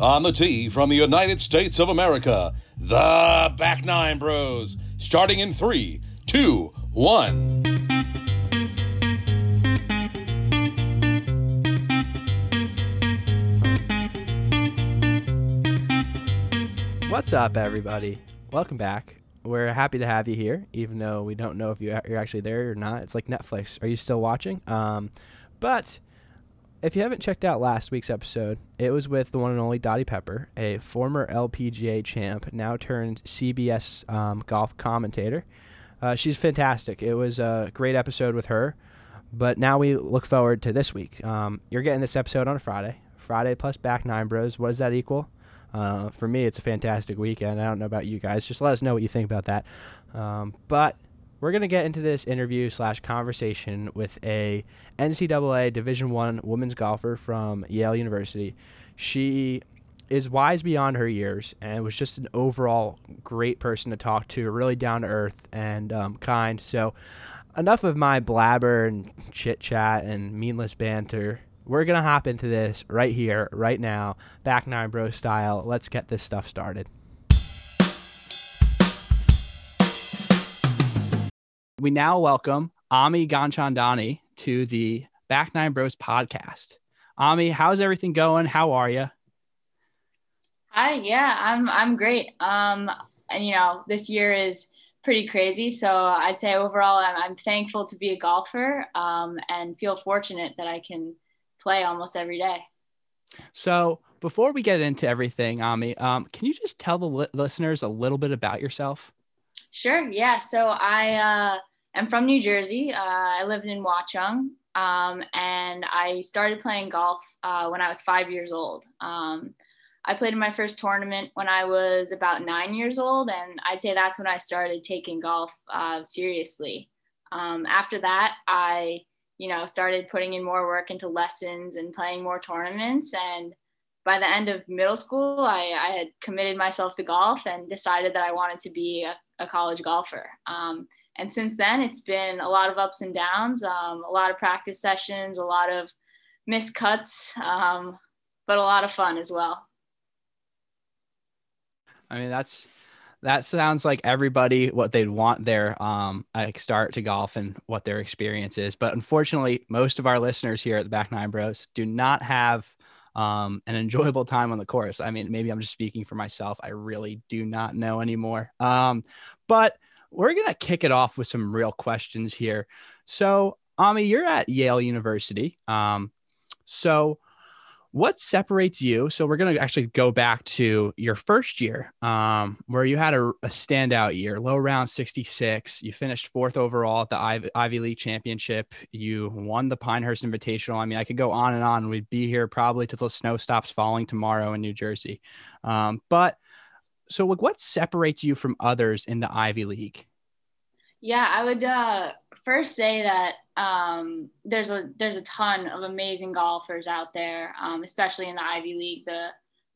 On the tee from the United States of America, the Back Nine Bros. Starting in three, two, one. What's up, everybody? Welcome back. We're happy to have you here, even though we don't know if you- you're actually there or not. It's like Netflix. Are you still watching? Um, but if you haven't checked out last week's episode, it was with the one and only Dottie Pepper, a former LPGA champ, now turned CBS um, golf commentator. Uh, she's fantastic. It was a great episode with her. But now we look forward to this week. Um, you're getting this episode on Friday. Friday plus back nine bros. What does that equal? Uh, for me, it's a fantastic weekend. I don't know about you guys. Just let us know what you think about that. Um, but we're gonna get into this interview slash conversation with a NCAA Division One women's golfer from Yale University. She is wise beyond her years and was just an overall great person to talk to, really down to earth and um, kind. So, enough of my blabber and chit chat and meaningless banter. We're gonna hop into this right here, right now, back nine bro style. Let's get this stuff started. We now welcome Ami Gianchandani to the Back Nine Bros podcast. Ami, how's everything going? How are you? Hi, yeah, I'm I'm great. Um, and you know, this year is pretty crazy, so I'd say overall, I'm, I'm thankful to be a golfer, um, and feel fortunate that I can play almost every day. So, before we get into everything, Ami, um, can you just tell the li- listeners a little bit about yourself? Sure, yeah. So I uh, am from New Jersey. Uh, I lived in Watchung, um, and I started playing golf uh, when I was five years old. Um, I played in my first tournament when I was about nine years old, and I'd say that's when I started taking golf uh, seriously. Um, after that, I, you know, started putting in more work into lessons and playing more tournaments. And by the end of middle school, I, I had committed myself to golf and decided that I wanted to be a, a college golfer. Um, and since then, it's been a lot of ups and downs, um, a lot of practice sessions, a lot of missed cuts, um, but a lot of fun as well. I mean, that's that sounds like everybody what they'd want their um like start to golf and what their experience is. But unfortunately, most of our listeners here at the Back Nine Bros do not have um, an enjoyable time on the course. I mean, maybe I'm just speaking for myself. I really do not know anymore. Um, but we're gonna kick it off with some real questions here. So, Ami, you're at Yale University. Um, so what separates you? So we're going to actually go back to your first year um, where you had a, a, standout year low round 66 you finished fourth overall at the ivy, ivy, league championship. You won the pinehurst invitational. I mean i could go on and on. We'd be here probably till the snow stops falling tomorrow in new jersey. Um, but so like, what separates you from others in the ivy league yeah i would uh, first say that um, there's a there's a ton of amazing golfers out there, um, especially in the Ivy League. The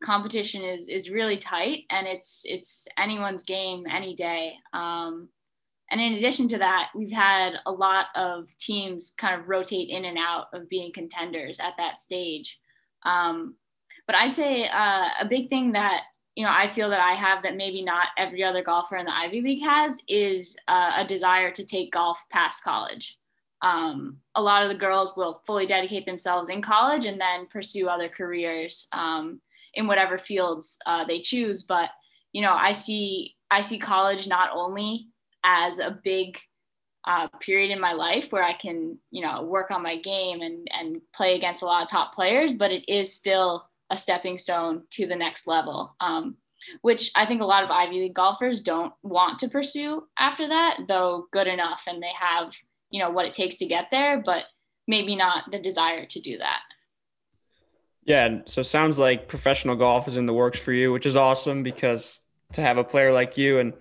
competition is is really tight, and it's it's anyone's game any day. Um, and in addition to that, we've had a lot of teams kind of rotate in and out of being contenders at that stage. Um, but I'd say uh, a big thing that you know I feel that I have that maybe not every other golfer in the Ivy League has is uh, a desire to take golf past college um, a lot of the girls will fully dedicate themselves in college and then pursue other careers um, in whatever fields uh, they choose. But you know, I see I see college not only as a big uh, period in my life where I can you know work on my game and and play against a lot of top players, but it is still a stepping stone to the next level. Um, which I think a lot of Ivy League golfers don't want to pursue after that, though good enough and they have you know what it takes to get there but maybe not the desire to do that yeah so sounds like professional golf is in the works for you which is awesome because to have a player like you and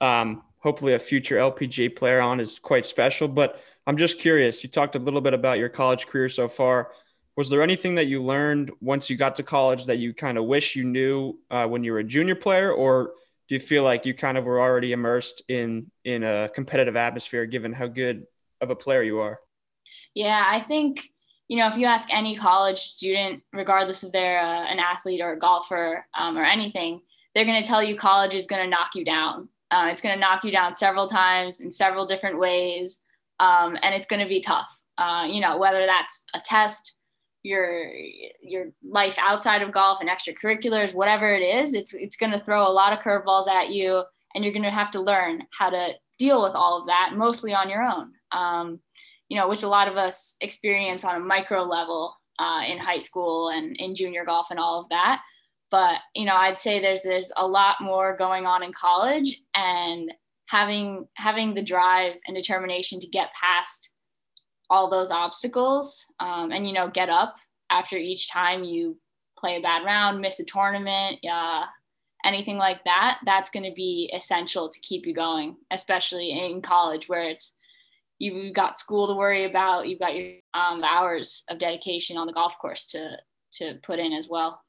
um, hopefully a future lpga player on is quite special but i'm just curious you talked a little bit about your college career so far was there anything that you learned once you got to college that you kind of wish you knew uh, when you were a junior player or do you feel like you kind of were already immersed in in a competitive atmosphere given how good of a player you are. Yeah, I think you know, if you ask any college student, regardless if they're uh, an athlete or a golfer um, or anything, they're going to tell you college is going to knock you down. Uh, it's going to knock you down several times in several different ways, um, and it's going to be tough. Uh, you know, whether that's a test, your your life outside of golf and extracurriculars, whatever it is, it's it's going to throw a lot of curveballs at you, and you're going to have to learn how to deal with all of that, mostly on your own. Um, you know, which a lot of us experience on a micro level uh, in high school and in junior golf and all of that. But you know, I'd say there's there's a lot more going on in college, and having having the drive and determination to get past all those obstacles um, and you know get up after each time you play a bad round miss a tournament uh, anything like that that's going to be essential to keep you going especially in college where it's you've got school to worry about you've got your um, hours of dedication on the golf course to to put in as well.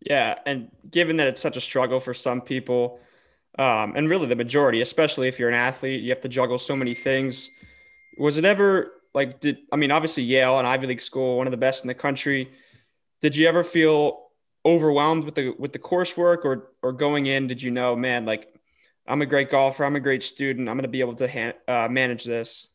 Yeah and given that it's such a struggle for some people um, and really the majority especially if you're an athlete you have to juggle so many things was it ever like did I mean obviously Yale, an Ivy League school, one of the best in the country. Did you ever feel overwhelmed with the with the coursework or or going in? Did you know, man, like I'm a great golfer, I'm a great student, I'm going to be able to ha- uh, manage this?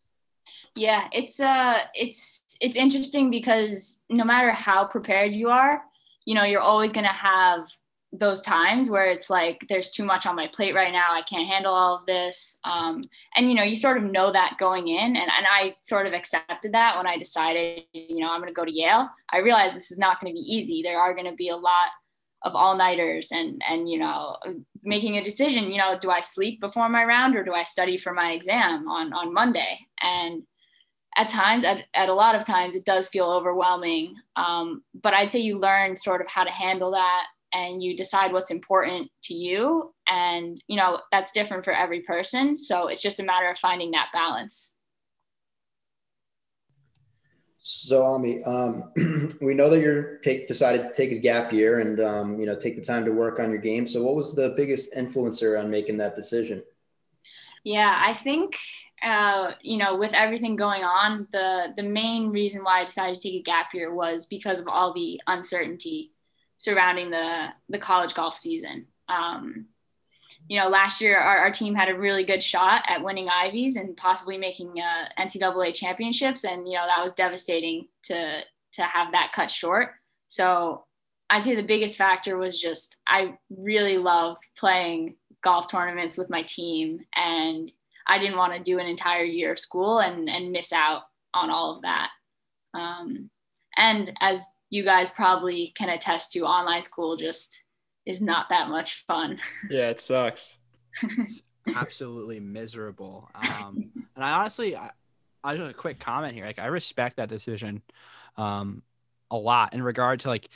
Yeah, it's uh, it's it's interesting because no matter how prepared you are, you know, you're always going to have those times where it's like there's too much on my plate right now i can't handle all of this um, and you know you sort of know that going in and, and i sort of accepted that when i decided you know i'm going to go to yale. I realized this is not going to be easy. There are going to be a lot of all nighters and and you know making a decision you know do i sleep before my round or do i study for my exam on on monday? And at times at, at a lot of times it does feel overwhelming um, but i'd say you learn sort of how to handle that and you decide what's important to you. And you know that's different for every person. So it's just a matter of finding that balance. So ami um, we know that you're take decided to take a gap year and um, you know take the time to work on your game. So what was the biggest influencer on making that decision? Yeah i think uh, you know with everything going on the the main reason why i decided to take a gap year was because of all the uncertainty surrounding the the college golf season. Um, you know, last year our, our team had a really good shot at winning Ivies and possibly making uh, NCAA championships, and you know that was devastating to to have that cut short. So I'd say the biggest factor was just I really love playing golf tournaments with my team, and I didn't want to do an entire year of school and and miss out on all of that. Um, and as you guys probably can attest to online school just is not that much fun. Yeah, it sucks. it's absolutely miserable. Um, and I honestly, I, I just a quick comment here. Like, I respect that decision um, a lot in regard to like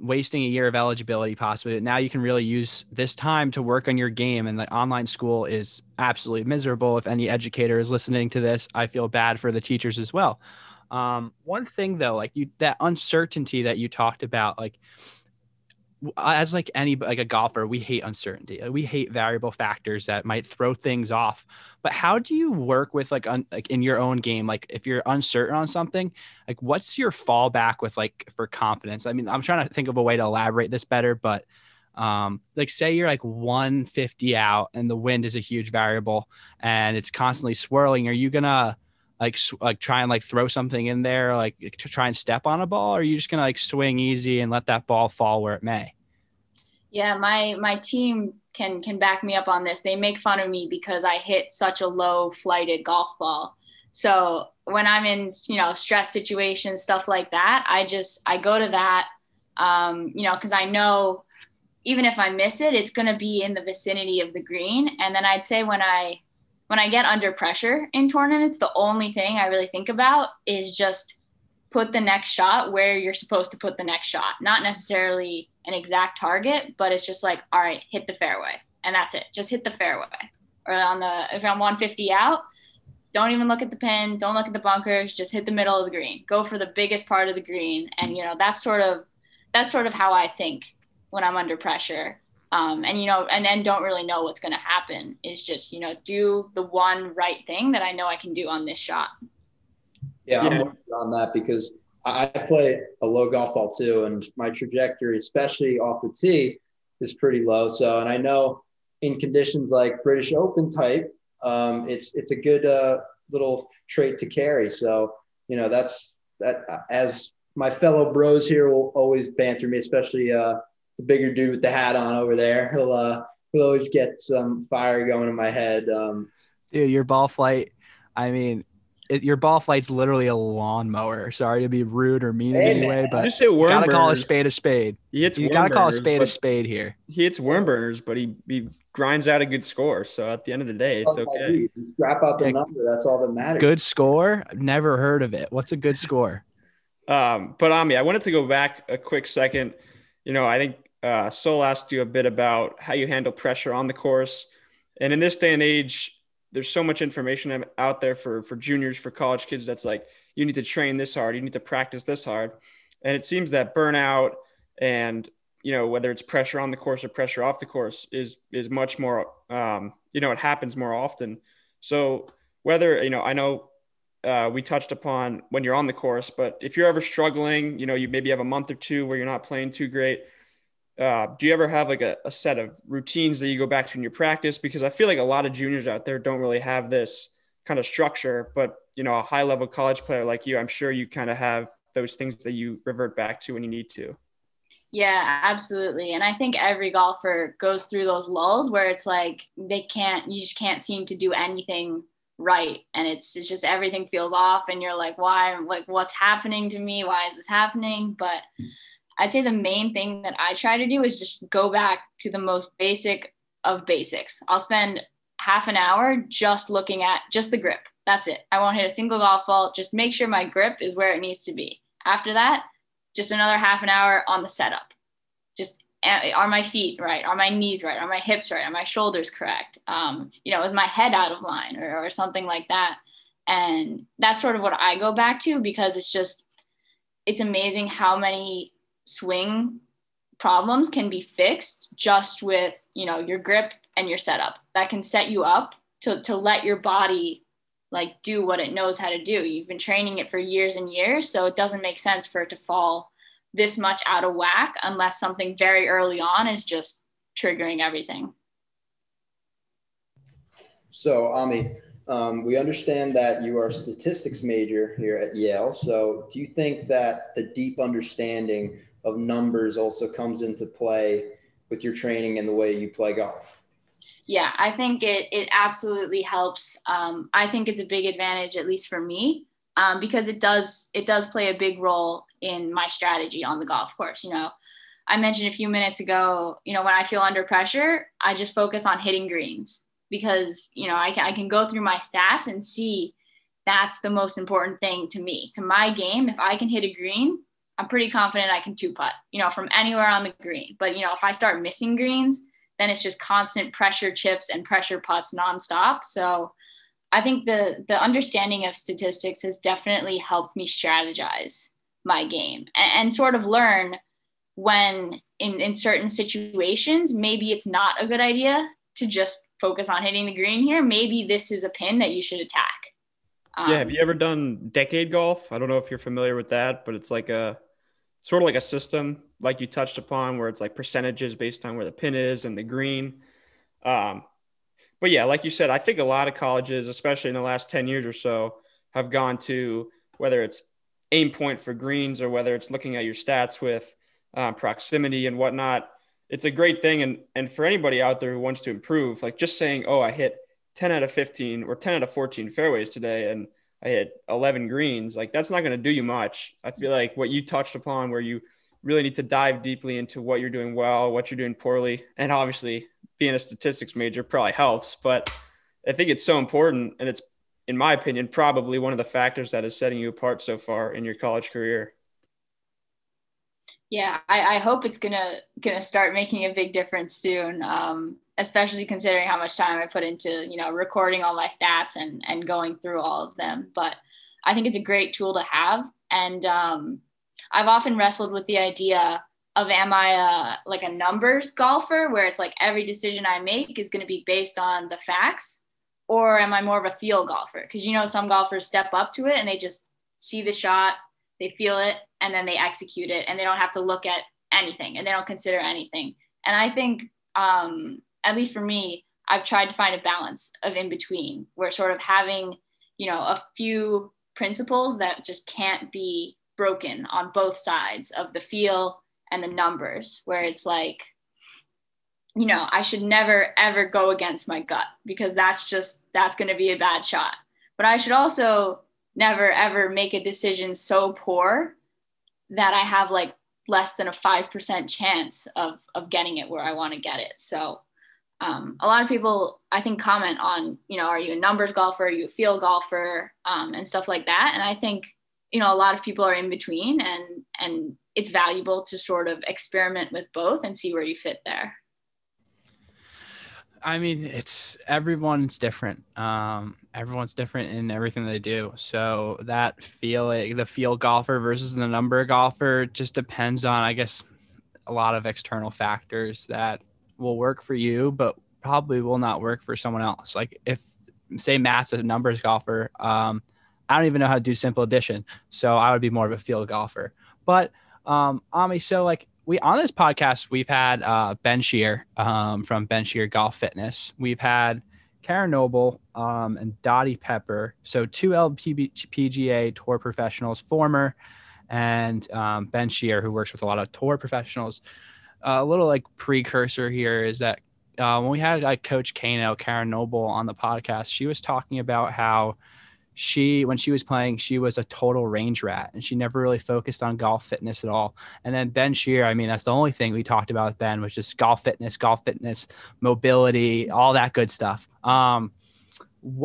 wasting a year of eligibility possibly. Now you can really use this time to work on your game, and the online school is absolutely miserable. If any educator is listening to this, I feel bad for the teachers as well. Um, one thing though, like you, that uncertainty that you talked about, like as like any like a golfer, we hate uncertainty. we hate variable factors that might throw things off. But how do you work with like un, like in your own game? Like if you're uncertain on something, like what's your fallback with like for confidence? I mean, I'm trying to think of a way to elaborate this better, but um, like say you're like 150 out and the wind is a huge variable and it's constantly swirling. Are you gonna like like try and like throw something in there like to try and step on a ball or are you just gonna like swing easy and let that ball fall where it may? Yeah my my team can can back me up on this. They make fun of me because i hit such a low flighted golf ball. So when i'm in you know stress situations stuff like that i just i go to that um, you know because i know even if i miss it it's going to be in the vicinity of the green. And then i'd say when i when I get under pressure in tournaments, the only thing I really think about is just put the next shot where you're supposed to put the next shot. Not necessarily an exact target, but it's just like, all right, hit the fairway. And that's it. Just hit the fairway. Or on the if I'm 150 out, don't even look at the pin, don't look at the bunkers, just hit the middle of the green. Go for the biggest part of the green. And you know, that's sort of that's sort of how I think when I'm under pressure um, and you know and then don't really know what's going to happen is just you know do the one right thing that i know i can do on this shot yeah, yeah. i'm on that because I play a low golf ball too, and my trajectory, especially off the tee, is pretty low. So, and I know in conditions like British Open type, um, it's it's a good uh, little trait to carry. So, you know, that's that as my fellow bros here will always banter me, especially uh, the bigger dude with the hat on over there. He'll uh, he'll always get some fire going in my head. Um, Dude, your ball flight. I mean, it, your ball flight's literally a lawnmower. Sorry to be rude or mean in any way, but just say worm gotta call a spade a spade. He hits You gotta call a spade a spade here. He hits worm burners, but he, he grinds out a good score. So at the end of the day, it's okay. lead. Scrap out the Yeah. number. That's all that matters. Good score. Never heard of it. What's a good score? Um, but Ami, I wanted to go back a quick second. You know, I think uh, Saul asked you a bit about how you handle pressure on the course, and in this day and age, there's so much information out there for for juniors, for college kids. That's like you need to train this hard, you need to practice this hard, and it seems that burnout and you know whether it's pressure on the course or pressure off the course is is much more um, you know it happens more often. So whether you know, I know uh, we touched upon when you're on the course, but if you're ever struggling, you know, you maybe have a month or two where you're not playing too great. Uh, do you ever have like a, a set of routines that you go back to in your practice? Because I feel like a lot of juniors out there don't really have this kind of structure, but you know, a high level college player like you, I'm sure you kind of have those things that you revert back to when you need to. Yeah, absolutely. And I think every golfer goes through those lulls where it's like they can't, you just can't seem to do anything right. And it's, it's just everything feels off and you're like, why, like, what's happening to me? Why is this happening? But I'd say the main thing that I try to do is just go back to the most basic of basics. I'll spend half an hour just looking at just the grip. That's it. I won't hit a single golf ball. Just make sure my grip is where it needs to be. After that, just another half an hour on the setup. Just uh, are my feet right? Are my knees right? Are my hips right? Are my shoulders correct? Um, you know, is my head out of line or, or something like that? And that's sort of what I go back to because it's just, it's amazing how many swing problems can be fixed just with, you know, your grip and your setup. That can set you up to, to let your body like do what it knows how to do. You've been training it for years and years, so it doesn't make sense for it to fall this much out of whack unless something very early on is just triggering everything. So, Ami, um, we understand that you are a statistics major here at Yale. So, do you think that the deep understanding of numbers also comes into play with your training and the way you play golf? Yeah, I think it it absolutely helps. Um, I think it's a big advantage, at least for me, um, because it does it does play a big role in my strategy on the golf course. You know, I mentioned a few minutes ago. You know, when I feel under pressure, I just focus on hitting greens because you know I can I can go through my stats and see that's the most important thing to me to my game. If I can hit a green, I'm pretty confident I can two putt. You know, from anywhere on the green. But you know, if I start missing greens then it's just constant pressure chips and pressure putts nonstop. So I think the the understanding of statistics has definitely helped me strategize my game and, and sort of learn when in, in certain situations maybe it's not a good idea to just focus on hitting the green here. Maybe this is a pin that you should attack. Yeah, have you ever done decade golf? I don't know if you're familiar with that, but it's like a sort of like a system like you touched upon where it's like percentages based on where the pin is and the green. Um, but yeah like you said i think a lot of colleges especially in the last 10 years or so have gone to whether it's aim point for greens or whether it's looking at your stats with uh, proximity and whatnot. It's a great thing. And and for anybody out there who wants to improve like just saying oh i hit 10 out of 15 or 10 out of 14 fairways today and I hit 11 greens. Like that's not going to do you much. I feel like what you touched upon, where you really need to dive deeply into what you're doing well, what you're doing poorly, and obviously being a statistics major probably helps. But I think it's so important, and it's, in my opinion, probably one of the factors that is setting you apart so far in your college career. Yeah, I, I hope it's gonna gonna start making a big difference soon. Um, especially considering how much time I put into, you know, recording all my stats and, and going through all of them. But I think it's a great tool to have. And um, I've often wrestled with the idea of am I a, like a numbers golfer where it's like every decision I make is going to be based on the facts or am I more of a feel golfer? Because, you know, some golfers step up to it and they just see the shot, they feel it and then they execute it and they don't have to look at anything and they don't consider anything. And i think um, at least for me i've tried to find a balance of in between where sort of having you know a few principles that just can't be broken on both sides of the feel and the numbers where it's like you know i should never ever go against my gut because that's just that's going to be a bad shot. But i should also never ever make a decision so poor that i have like less than a 5% chance of of getting it where i want to get it. So um, a lot of people i think comment on you know are you a numbers golfer? Are you a field golfer? Um, and stuff like that. And i think you know a lot of people are in between and and it's valuable to sort of experiment with both and see where you fit there I mean, it's everyone's different. Um, everyone's different in everything they do. So that feel the field golfer versus the number golfer just depends on, I guess, a lot of external factors that will work for you, but probably will not work for someone else. Like if say Matt's a numbers golfer, um, I don't even know how to do simple addition, so I would be more of a field golfer. But um, Ami, so like we on this podcast we've had uh, Ben Shear um, from Ben Shear Golf Fitness. We've had Karen Noble um, and Dottie Pepper. So two LPGA tour professionals, former, and um, Ben Shear, who works with a lot of tour professionals. Uh, a little like precursor here is that uh, when we had like Coach Kano, Karen Noble on the podcast, she was talking about how she when she was playing she was a total range rat and she never really focused on golf fitness at all and then ben shear i mean that's the only thing we talked about with ben was just golf fitness golf fitness mobility all that good stuff um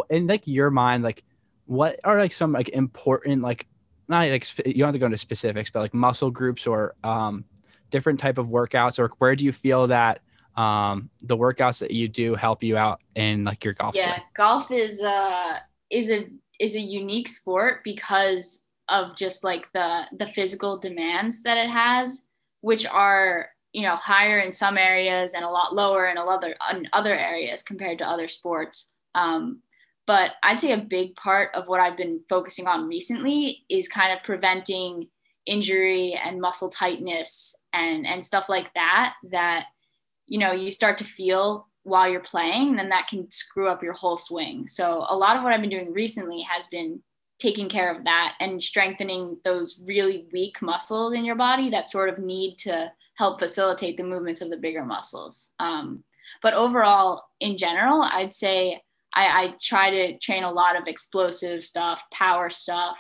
in like your mind like what are like some like important like not like you don't have to go into specifics but like muscle groups or um different type of workouts or where do you feel that um the workouts that you do help you out in like your golf yeah swing? golf is uh is a is a unique sport because of just like the the physical demands that it has which are you know higher in some areas and a lot lower in other in other areas compared to other sports. Um, but i'd say a big part of what i've been focusing on recently is kind of preventing injury and muscle tightness and and stuff like that that you know you start to feel while you're playing, then that can screw up your whole swing. So a lot of what I've been doing recently has been taking care of that and strengthening those really weak muscles in your body that sort of need to help facilitate the movements of the bigger muscles. Um, but overall, in general, I'd say I, I, try to train a lot of explosive stuff, power stuff,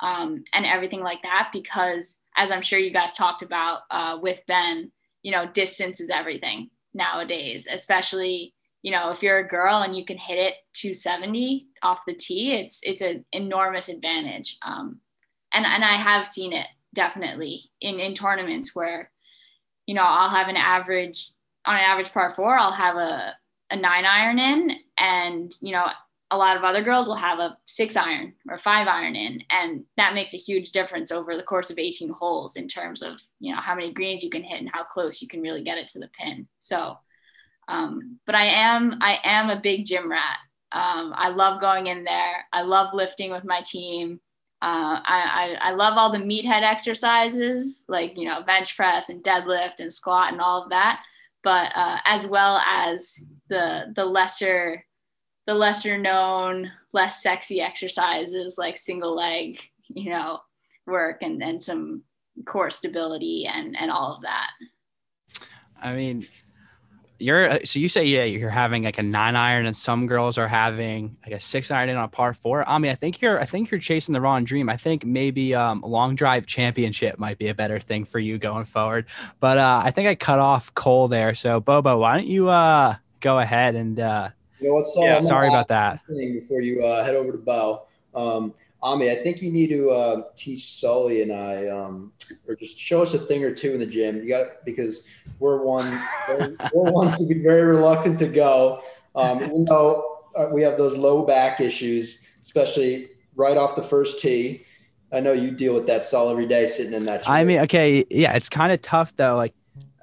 um, and everything like that because, as I'm sure you guys talked about uh, with Ben, you know, distance is everything nowadays, especially you know if you're a girl and you can hit it 270 off the tee, it's it's an enormous advantage. Um, and and I have seen it definitely in in tournaments where you know I'll have an average on an average par four, I'll have a a nine iron in, and you know a lot of other girls will have a six iron or five iron in and that makes a huge difference over the course of 18 holes in terms of you know how many greens you can hit and how close you can really get it to the pin. So um, but i am i am a big gym rat. Um, i love going in there. I love lifting with my team. Uh, I, I, I love all the meathead exercises like you know bench press and deadlift and squat and all of that. But uh, as well as the the lesser the lesser known, less sexy exercises like single leg, you know, work and, and some core stability and, and all of that. I mean, you're so you say yeah you're having like a nine iron and some girls are having like a six iron in on a par four. I mean I think you're I think you're chasing the wrong dream. I think maybe um long drive championship might be a better thing for you going forward. But uh I think I cut off Cole there. So Bobo, why don't you uh go ahead and uh you know what, Saul? Yeah, sorry about that. Before you uh, head over to Bo, um, Ami, I think you need to uh, teach Sully and I, um, or just show us a thing or two in the gym. You got because we're one, we're ones to be very reluctant to go, um, even though uh, we have those low back issues, especially right off the first tee. I know you deal with that Saul every day, sitting in that. Chair. I mean, okay, yeah, it's kind of tough though. Like,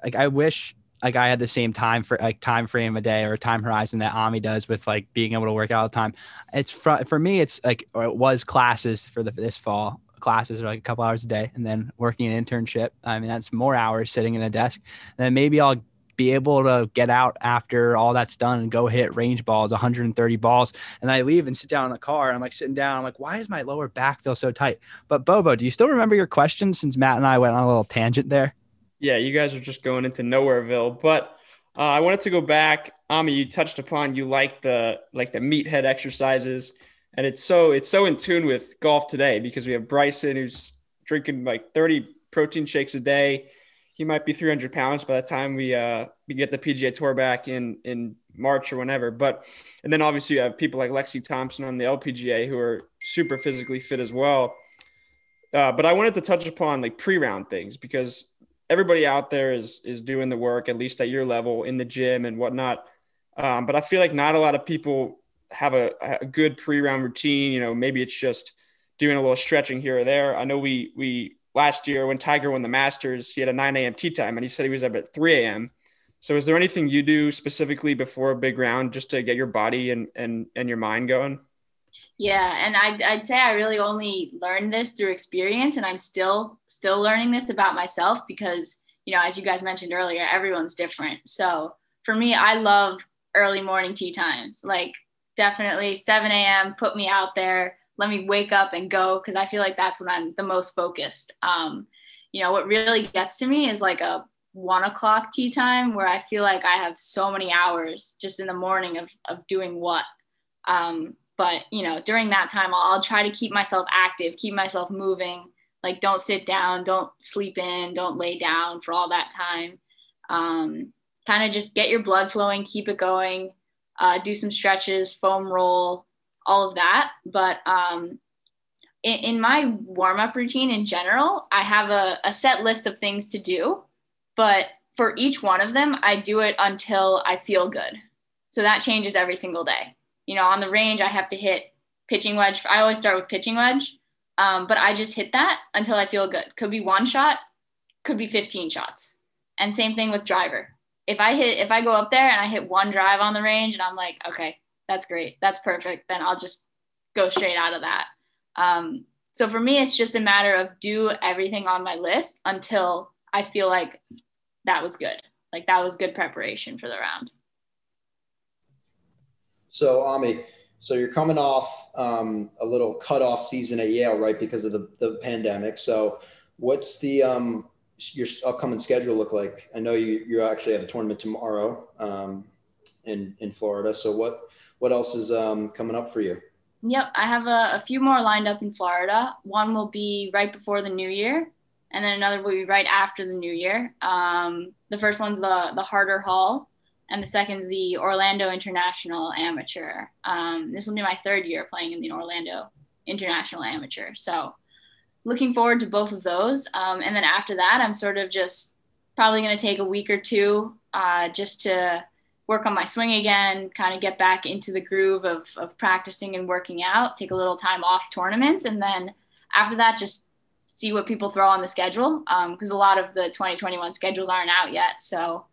like I wish like I had the same time for like time frame a day or time horizon that Ami does with like being able to work out all the time. It's for, for me, it's like, or it was classes for the, this fall classes are like a couple hours a day and then working an internship. I mean, that's more hours sitting in a desk. And then maybe I'll be able to get out after all that's done and go hit range balls, 130 balls. And I leave and sit down in the car and I'm like sitting down. I'm like, why is my lower back feel so tight? But Bobo, do you still remember your question since Matt and I went on a little tangent there? Yeah, you guys are just going into nowhereville. But uh, I wanted to go back. Ami, you touched upon you like the like the meathead exercises, and it's so it's so in tune with golf today because we have Bryson who's drinking like 30 protein shakes a day he might be 300 pounds by the time we uh we get the PGA Tour back in in March or whenever. But and then obviously you have people like Lexi Thompson on the LPGA who are super physically fit as well. Uh, but I wanted to touch upon like pre-round things because everybody out there is is doing the work at least at your level in the gym and whatnot. Um, but I feel like not a lot of people have a, a good pre-round routine. You know, maybe it's just doing a little stretching here or there. I know we we last year when Tiger won the Masters, he had a 9 a.m. tee time and he said he was up at 3 a.m. So is there anything you do specifically before a big round just to get your body and and, and your mind going? Yeah, and I'd, I'd say I really only learned this through experience, and I'm still still learning this about myself because you know, as you guys mentioned earlier, everyone's different. So for me, I love early morning tee times. Like definitely 7 a.m. Put me out there let me wake up and go because I feel like that's when I'm the most focused. Um, you know, what really gets to me is like a one o'clock tee time where I feel like I have so many hours just in the morning of, of doing what. Um, but, you know, during that time, I'll, I'll try to keep myself active, keep myself moving. Like, don't sit down, don't sleep in, don't lay down for all that time. Um, kind of just get your blood flowing, keep it going, uh, do some stretches, foam roll, all of that. But um, in, in my warm up routine in general, I have a, a set list of things to do. But for each one of them, I do it until I feel good. So that changes every single day. You know, on the range, I have to hit pitching wedge. I always start with pitching wedge, um, but I just hit that until I feel good. Could be one shot, could be 15 shots. And same thing with driver. If I hit, if I go up there and I hit one drive on the range and I'm like, okay, that's great. That's perfect. Then I'll just go straight out of that. Um, so for me, it's just a matter of do everything on my list until I feel like that was good. Like that was good preparation for the round. So Ami, so you're coming off um, a little cutoff season at Yale, right? Because of the, the pandemic. So what's the um, your upcoming schedule look like? I know you you actually have a tournament tomorrow um, in in Florida. So what what else is um, coming up for you? Yep, I have a, a, few more lined up in Florida. One will be right before the new year, and then another will be right after the new year. Um, the first one's the the Harder Hall, and the second is the Orlando International Amateur. Um, this will be my third year playing in the Orlando International Amateur. So, looking forward to both of those. Um, and then after that, I'm sort of just probably going to take a week or two uh, just to work on my swing again, kind of get back into the groove of, of practicing and working out, take a little time off tournaments. And then after that, just see what people throw on the schedule because um, a lot of the 2021 schedules aren't out yet. So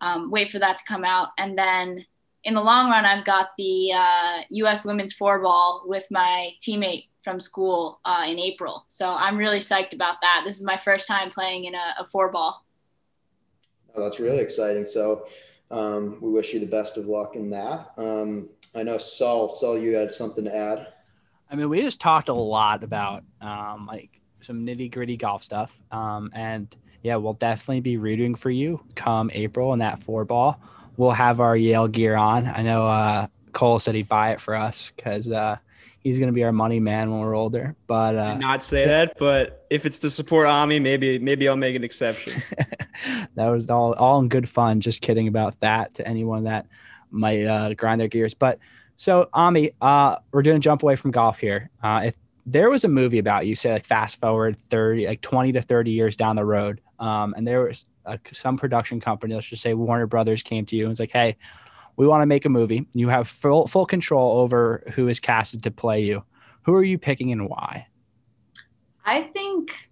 um, wait for that to come out. And then in the long run, I've got the uh, U.S. women's four ball with my teammate from school uh, in April. So I'm really psyched about that. This is my first time playing in a, a four ball. Oh, that's really exciting. So um, we wish you the best of luck in that. Um, I know Saul, Saul, you had something to add. I mean, we just talked a lot about um, like some nitty gritty golf stuff. Um, and yeah, we'll definitely be rooting for you come April in that four ball. We'll have our Yale gear on. I know uh, Cole said he'd buy it for us because uh, he's going to be our money man when we're older. But uh, not say that, but if it's to support Ami, maybe maybe I'll make an exception. that was all all in good fun. Just kidding about that to anyone that might uh, grind their gears. But so Ami, uh, we're doing a jump away from golf here. Uh, if there was a movie about you, say like fast forward thirty, like twenty to thirty years down the road, um, and there was a, some production company, let's just say Warner Brothers, came to you and was like, "Hey, we want to make a movie. You have full full control over who is casted to play you. Who are you picking and why? I think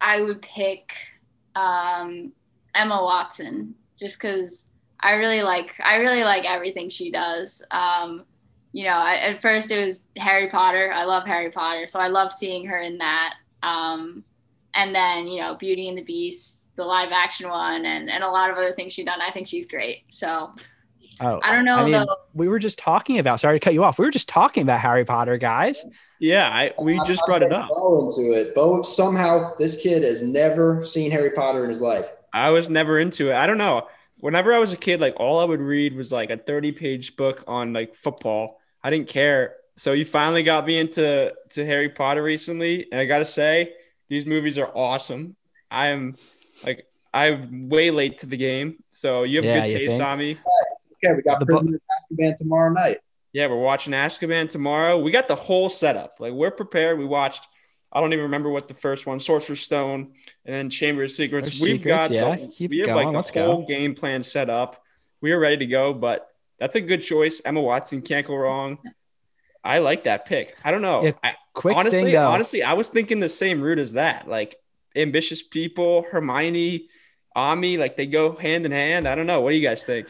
I would pick um, Emma Watson just because I really like I really like everything she does. Um, you know, I, at first it was Harry Potter. I love Harry Potter, so I love seeing her in that. Um, and then you know Beauty and the Beast, the live action one, and and a lot of other things she's done. I think she's great. So Oh, I don't know I mean, though. we were just talking about. Sorry to cut you off. We were just talking about Harry Potter, guys. Yeah, I, we just brought it up. Bo into it. Bo somehow this kid has never seen Harry Potter in his life. I was never into it. I don't know. Whenever I was a kid, like all I would read was like a 30 page book on like football. I didn't care. So you finally got me into to Harry Potter recently, and I gotta say, these movies are awesome. I am like I'm way late to the game, so you have Yeah, good you taste think? on me. Okay, we got The bo- Prisoner of Azkaban tomorrow night. Yeah, we're watching Azkaban tomorrow. We got the whole setup. Like we're prepared. We watched. I don't even remember what the first one, Sorcerer's Stone, and then Chamber of Secrets. Or We've Secrets, got yeah. the, Keep we have going. like Let's the go. whole game plan set up. We are ready to go. But that's a good choice. Emma Watson can't go wrong. I like that pick. I don't know. Yeah, I, honestly, thing honestly, I was thinking the same route as that. Like ambitious people, Hermione, Ami, like they go hand in hand. I don't know. What do you guys think?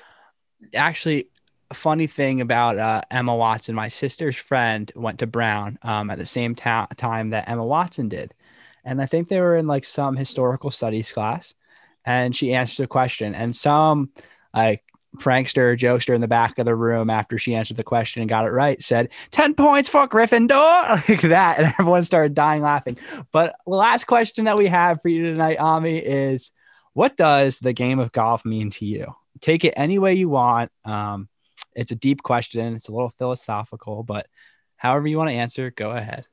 actually a funny thing about uh, Emma Watson. My sister's friend went to Brown um, at the same ta- time that Emma Watson did, and I think they were in like some historical studies class, and she answered a question, and some like prankster jokester in the back of the room after she answered the question and got it right said 10 points for Gryffindor like that and everyone started dying laughing but the last question that we have for you tonight Ami is what does the game of golf mean to you take it any way you want. Um, it's a deep question. It's a little philosophical, but however you want to answer, go ahead.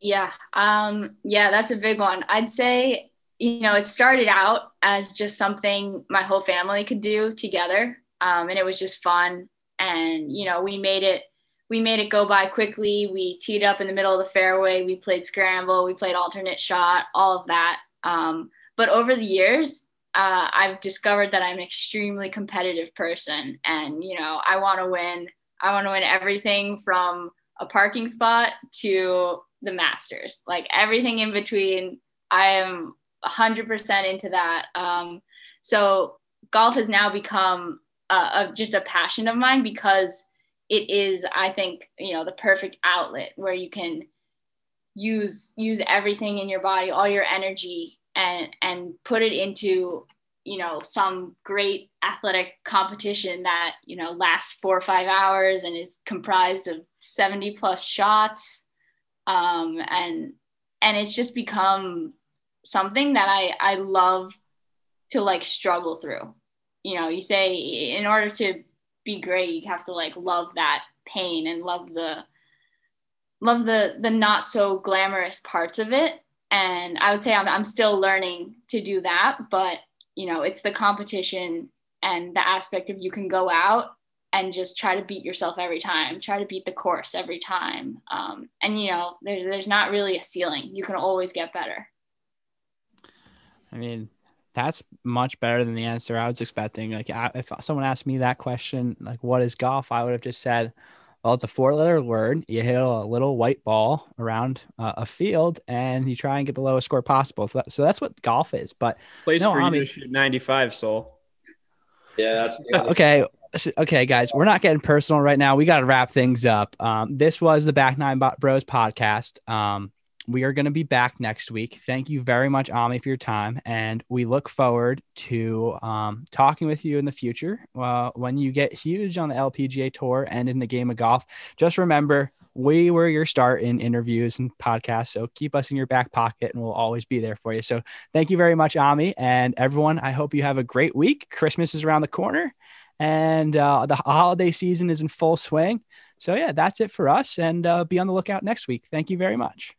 Yeah. Um, yeah, that's a big one. I'd say, you know, it started out as just something my whole family could do together. Um, and it was just fun. And, you know, we made it, we made it go by quickly. We teed up in the middle of the fairway. We played scramble. We played alternate shot, all of that. Um, but over the years, uh, I've discovered that I'm an extremely competitive person. And, you know, I want to win. I want to win everything from a parking spot to the masters like everything in between i am 100% into that. Um, so golf has now become a, just a passion of mine because it is i think you know the perfect outlet where you can use use everything in your body all your energy and and put it into you know some great athletic competition that you know lasts four or five hours and is comprised of 70 plus shots. Um, and and it's just become something that I I love to like struggle through. You know, you say in order to be great, you have to like love that pain and love the love the the not so glamorous parts of it. And I would say I'm I'm still learning to do that, but you know, it's the competition and the aspect of you can go out and just try to beat yourself every time try to beat the course every time um, and you know there's, there's not really a ceiling you can always get better I mean, that's much better than the answer I was expecting. Like, I- if someone asked me that question, like, what is golf? I would have just said, well, it's a four letter word. You hit a little white ball around uh, a field and you try and get the lowest score possible. So, that, so that's what golf is. But Place No, for I you to shoot 95, Saul. Yeah, that's okay okay guys we're not getting personal right now we got to wrap things up um, this was the back nine bros podcast um, we are going to be back next week thank you very much ami for your time and we look forward to um, talking with you in the future uh, when you get huge on the lpga tour and in the game of golf just remember we were your start in interviews and podcasts so keep us in your back pocket and we'll always be there for you so thank you very much ami and everyone i hope you have a great week christmas is around the corner and uh, the holiday season is in full swing. So yeah, that's it for us, and uh, be on the lookout next week. Thank you very much.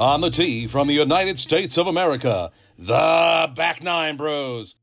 On the tee from the United States of America, the Back Nine Bros.